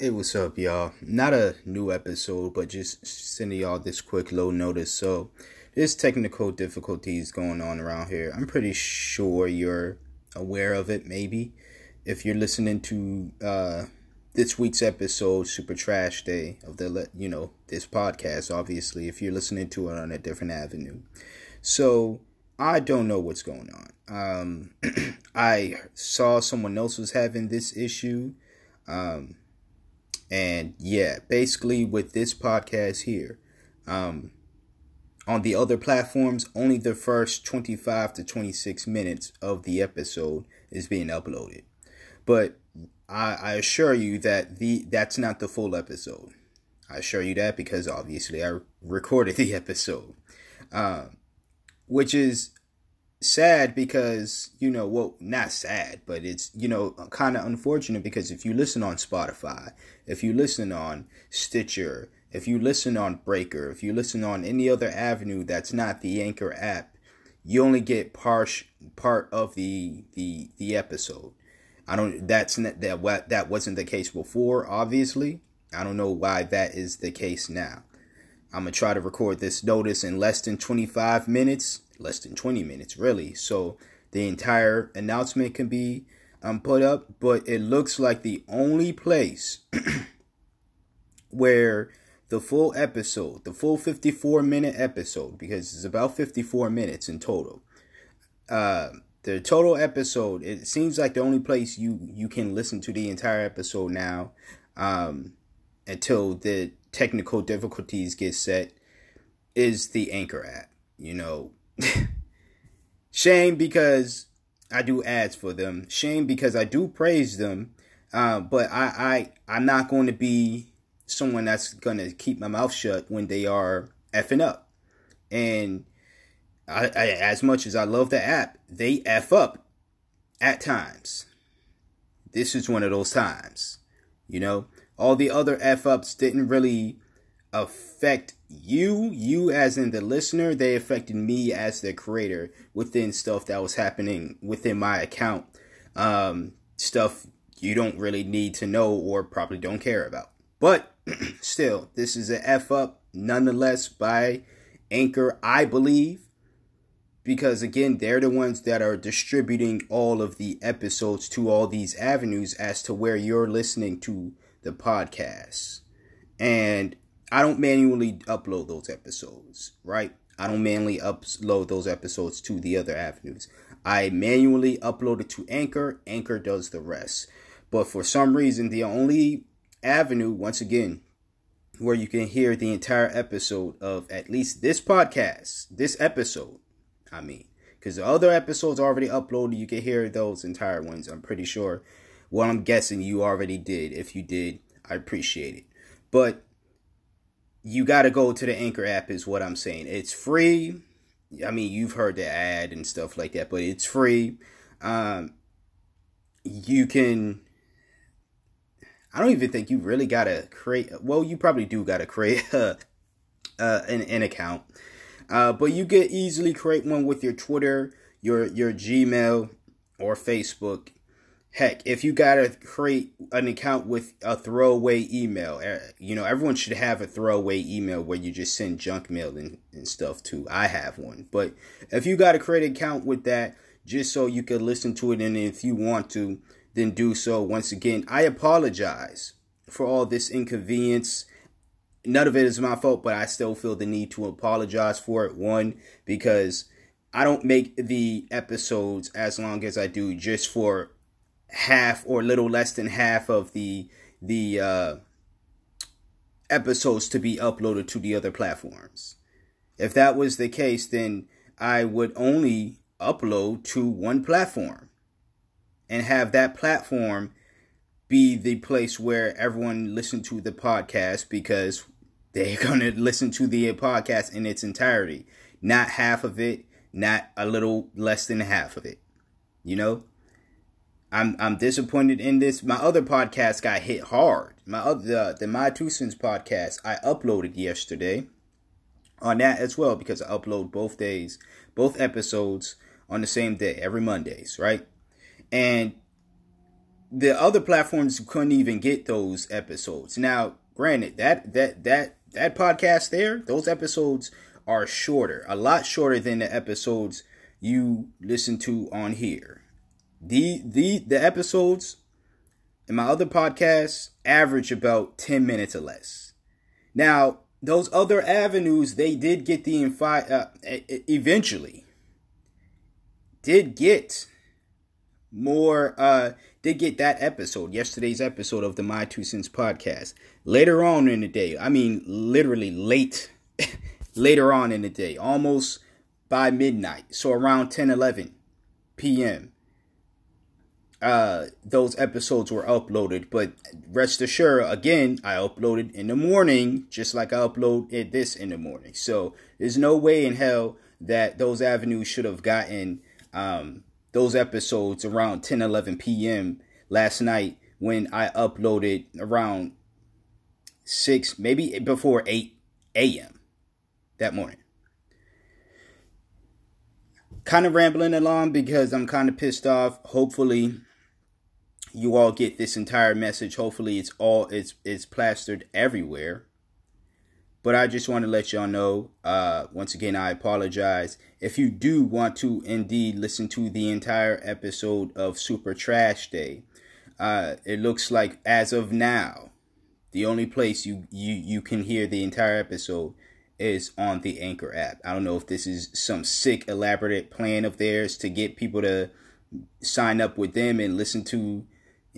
Hey, what's up, y'all? Not a new episode, but just sending y'all this quick low notice. So, there's technical difficulties going on around here. I'm pretty sure you're aware of it, maybe. If you're listening to uh, this week's episode, Super Trash Day of the, you know, this podcast, obviously, if you're listening to it on a different avenue. So, I don't know what's going on. Um, I saw someone else was having this issue. Um, and yeah, basically with this podcast here, um, on the other platforms, only the first 25 to 26 minutes of the episode is being uploaded. But I, I assure you that the that's not the full episode. I assure you that because obviously I recorded the episode, uh, which is sad because you know well not sad but it's you know kind of unfortunate because if you listen on spotify if you listen on stitcher if you listen on breaker if you listen on any other avenue that's not the anchor app you only get part part of the the the episode. I don't that's not that that wasn't the case before obviously. I don't know why that is the case now. I'm gonna try to record this notice in less than 25 minutes less than 20 minutes, really. So the entire announcement can be um, put up, but it looks like the only place where the full episode, the full 54 minute episode, because it's about 54 minutes in total. Uh, the total episode, it seems like the only place you you can listen to the entire episode now, um, until the technical difficulties get set, is the Anchor app. You know, Shame because I do ads for them. Shame because I do praise them. Uh, but I, I, I'm not going to be someone that's going to keep my mouth shut when they are effing up. And I, I, as much as I love the app, they F up at times. This is one of those times. You know, all the other F ups didn't really affect you, you as in the listener, they affected me as the creator within stuff that was happening within my account. Um, stuff you don't really need to know or probably don't care about. But still, this is an F up nonetheless by Anchor, I believe. Because again, they're the ones that are distributing all of the episodes to all these avenues as to where you're listening to the podcast. And I don't manually upload those episodes, right? I don't manually upload those episodes to the other avenues. I manually upload it to Anchor. Anchor does the rest. But for some reason, the only avenue, once again, where you can hear the entire episode of at least this podcast, this episode, I mean, because the other episodes are already uploaded, you can hear those entire ones. I'm pretty sure. Well, I'm guessing you already did. If you did, I appreciate it. But you got to go to the Anchor app, is what I'm saying. It's free. I mean, you've heard the ad and stuff like that, but it's free. Um, you can. I don't even think you really got to create. Well, you probably do got to create uh, an, an account. Uh, but you can easily create one with your Twitter, your your Gmail, or Facebook, Heck, if you gotta create an account with a throwaway email, eh, you know, everyone should have a throwaway email where you just send junk mail and, and stuff to. I have one. But if you gotta create an account with that just so you can listen to it and if you want to, then do so. Once again, I apologize for all this inconvenience. None of it is my fault, but I still feel the need to apologize for it. One, because I don't make the episodes as long as I do just for half or little less than half of the the uh, episodes to be uploaded to the other platforms. If that was the case, then I would only upload to one platform and have that platform be the place where everyone listen to the podcast because they're going to listen to the podcast in its entirety, not half of it, not a little less than half of it. You know? I'm I'm disappointed in this. My other podcast got hit hard. My other the My Two Cents podcast I uploaded yesterday on that as well because I upload both days, both episodes on the same day every Mondays, right? And the other platforms couldn't even get those episodes. Now, granted, that that that that podcast there, those episodes are shorter, a lot shorter than the episodes you listen to on here. The the the episodes in my other podcasts average about 10 minutes or less. Now, those other avenues, they did get the infi- uh, eventually did get more uh did get that episode yesterday's episode of the my two cents podcast later on in the day i mean literally late later on in the day almost by midnight so around 10 11 p.m uh those episodes were uploaded but rest assured again i uploaded in the morning just like i uploaded this in the morning. So there's no way in hell that those avenues should have gotten um those episodes around 10 11 p.m last night when i uploaded around 6 maybe before 8 a.m that morning. Kind of rambling along because i'm kind of pissed off. Hopefully you all get this entire message. Hopefully it's all it's it's plastered everywhere. But I just want to let y'all know, uh, once again, I apologize. If you do want to indeed listen to the entire episode of Super Trash Day, uh, it looks like as of now, the only place you, you, you can hear the entire episode is on the Anchor app. I don't know if this is some sick, elaborate plan of theirs to get people to sign up with them and listen to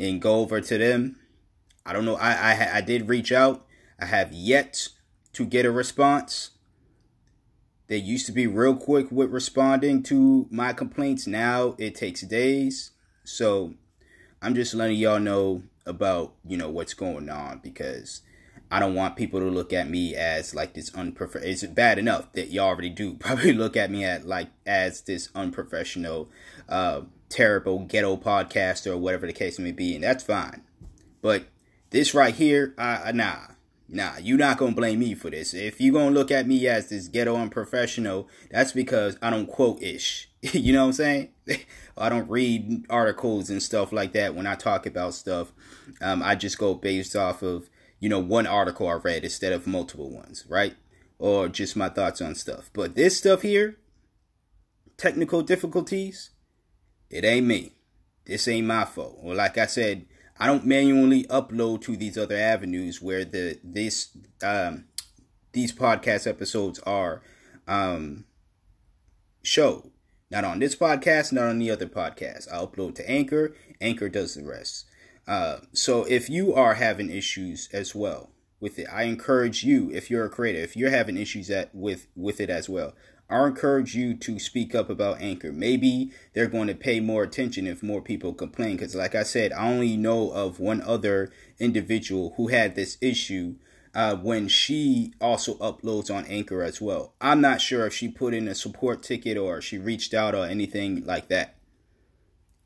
and go over to them. I don't know. I, I I did reach out. I have yet to get a response. They used to be real quick with responding to my complaints. Now it takes days. So I'm just letting y'all know about, you know, what's going on because I don't want people to look at me as like this unprofessional. It's bad enough that y'all already do probably look at me at like as this unprofessional, uh, terrible ghetto podcast or whatever the case may be, and that's fine. But this right here, uh, nah, nah, you're not gonna blame me for this. If you're gonna look at me as this ghetto unprofessional, that's because I don't quote ish. you know what I'm saying? I don't read articles and stuff like that when I talk about stuff. Um, I just go based off of you know one article I read instead of multiple ones, right? Or just my thoughts on stuff. But this stuff here, technical difficulties, it ain't me. This ain't my fault. Or like I said, I don't manually upload to these other avenues where the this um these podcast episodes are um show. Not on this podcast, not on the other podcast. I upload to Anchor. Anchor does the rest. Uh, so if you are having issues as well with it, I encourage you, if you're a creator, if you're having issues at with with it as well, I encourage you to speak up about Anchor. Maybe they're going to pay more attention if more people complain. Because, like I said, I only know of one other individual who had this issue uh, when she also uploads on Anchor as well. I'm not sure if she put in a support ticket or she reached out or anything like that.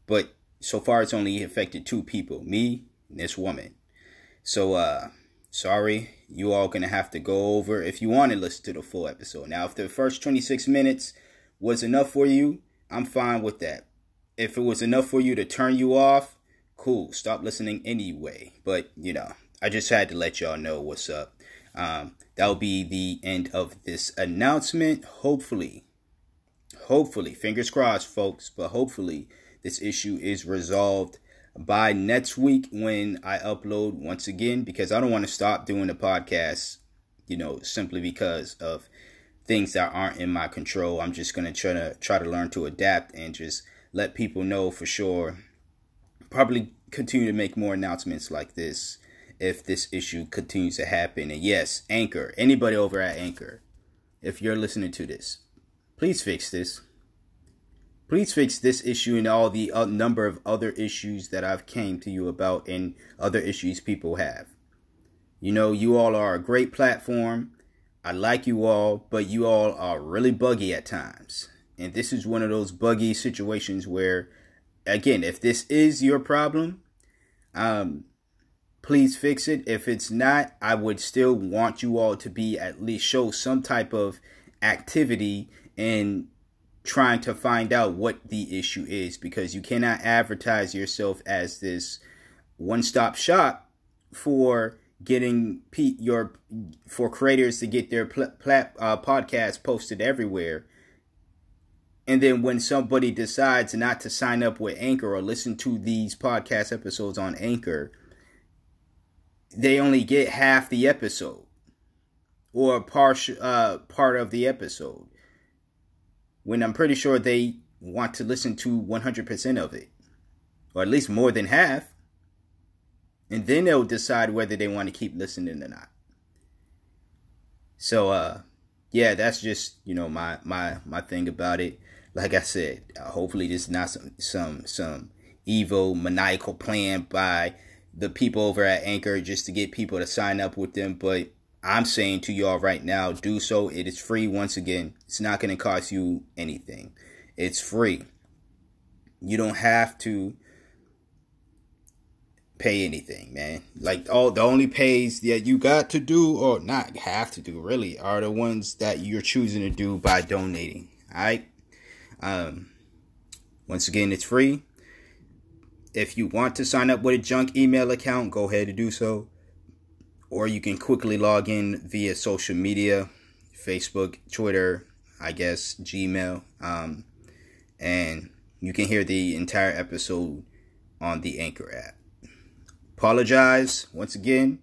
But so far, it's only affected two people me and this woman. So, uh, sorry, you all gonna have to go over if you want to listen to the full episode. Now, if the first 26 minutes was enough for you, I'm fine with that. If it was enough for you to turn you off, cool, stop listening anyway. But you know, I just had to let y'all know what's up. Um, that'll be the end of this announcement. Hopefully, hopefully, fingers crossed, folks, but hopefully this issue is resolved by next week when I upload once again because I don't want to stop doing the podcast, you know, simply because of things that aren't in my control. I'm just going to try to try to learn to adapt and just let people know for sure. Probably continue to make more announcements like this if this issue continues to happen. And yes, Anchor, anybody over at Anchor, if you're listening to this, please fix this. Please fix this issue and all the uh, number of other issues that I've came to you about and other issues people have. You know, you all are a great platform. I like you all, but you all are really buggy at times. And this is one of those buggy situations where, again, if this is your problem, um, please fix it. If it's not, I would still want you all to be at least show some type of activity and trying to find out what the issue is because you cannot advertise yourself as this one-stop shop for getting your for creators to get their pl- pl- uh, podcast posted everywhere. And then when somebody decides not to sign up with Anchor or listen to these podcast episodes on Anchor, they only get half the episode or part uh, part of the episode. When I'm pretty sure they want to listen to 100% of it, or at least more than half and then they'll decide whether they want to keep listening or not. So uh yeah, that's just, you know, my my my thing about it. Like I said, uh, hopefully this is not some some some evil maniacal plan by the people over at Anchor just to get people to sign up with them, but I'm saying to y'all right now, do so. It is free once again. It's not going to cost you anything. It's free. You don't have to pay anything, man. Like all the only pays that you got to do or not have to do really are the ones that you're choosing to do by donating. Alright? Um once again it's free. If you want to sign up with a junk email account, go ahead and do so. Or you can quickly log in via social media, Facebook, Twitter, I guess, Gmail. Um, and you can hear the entire episode on the Anchor app apologize once again.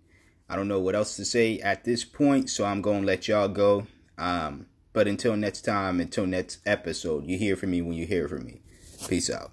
I don't know what else to say at this point, so I'm going to let y'all go. Um, but until next time, until next episode, you hear from me when you hear from me. Peace out.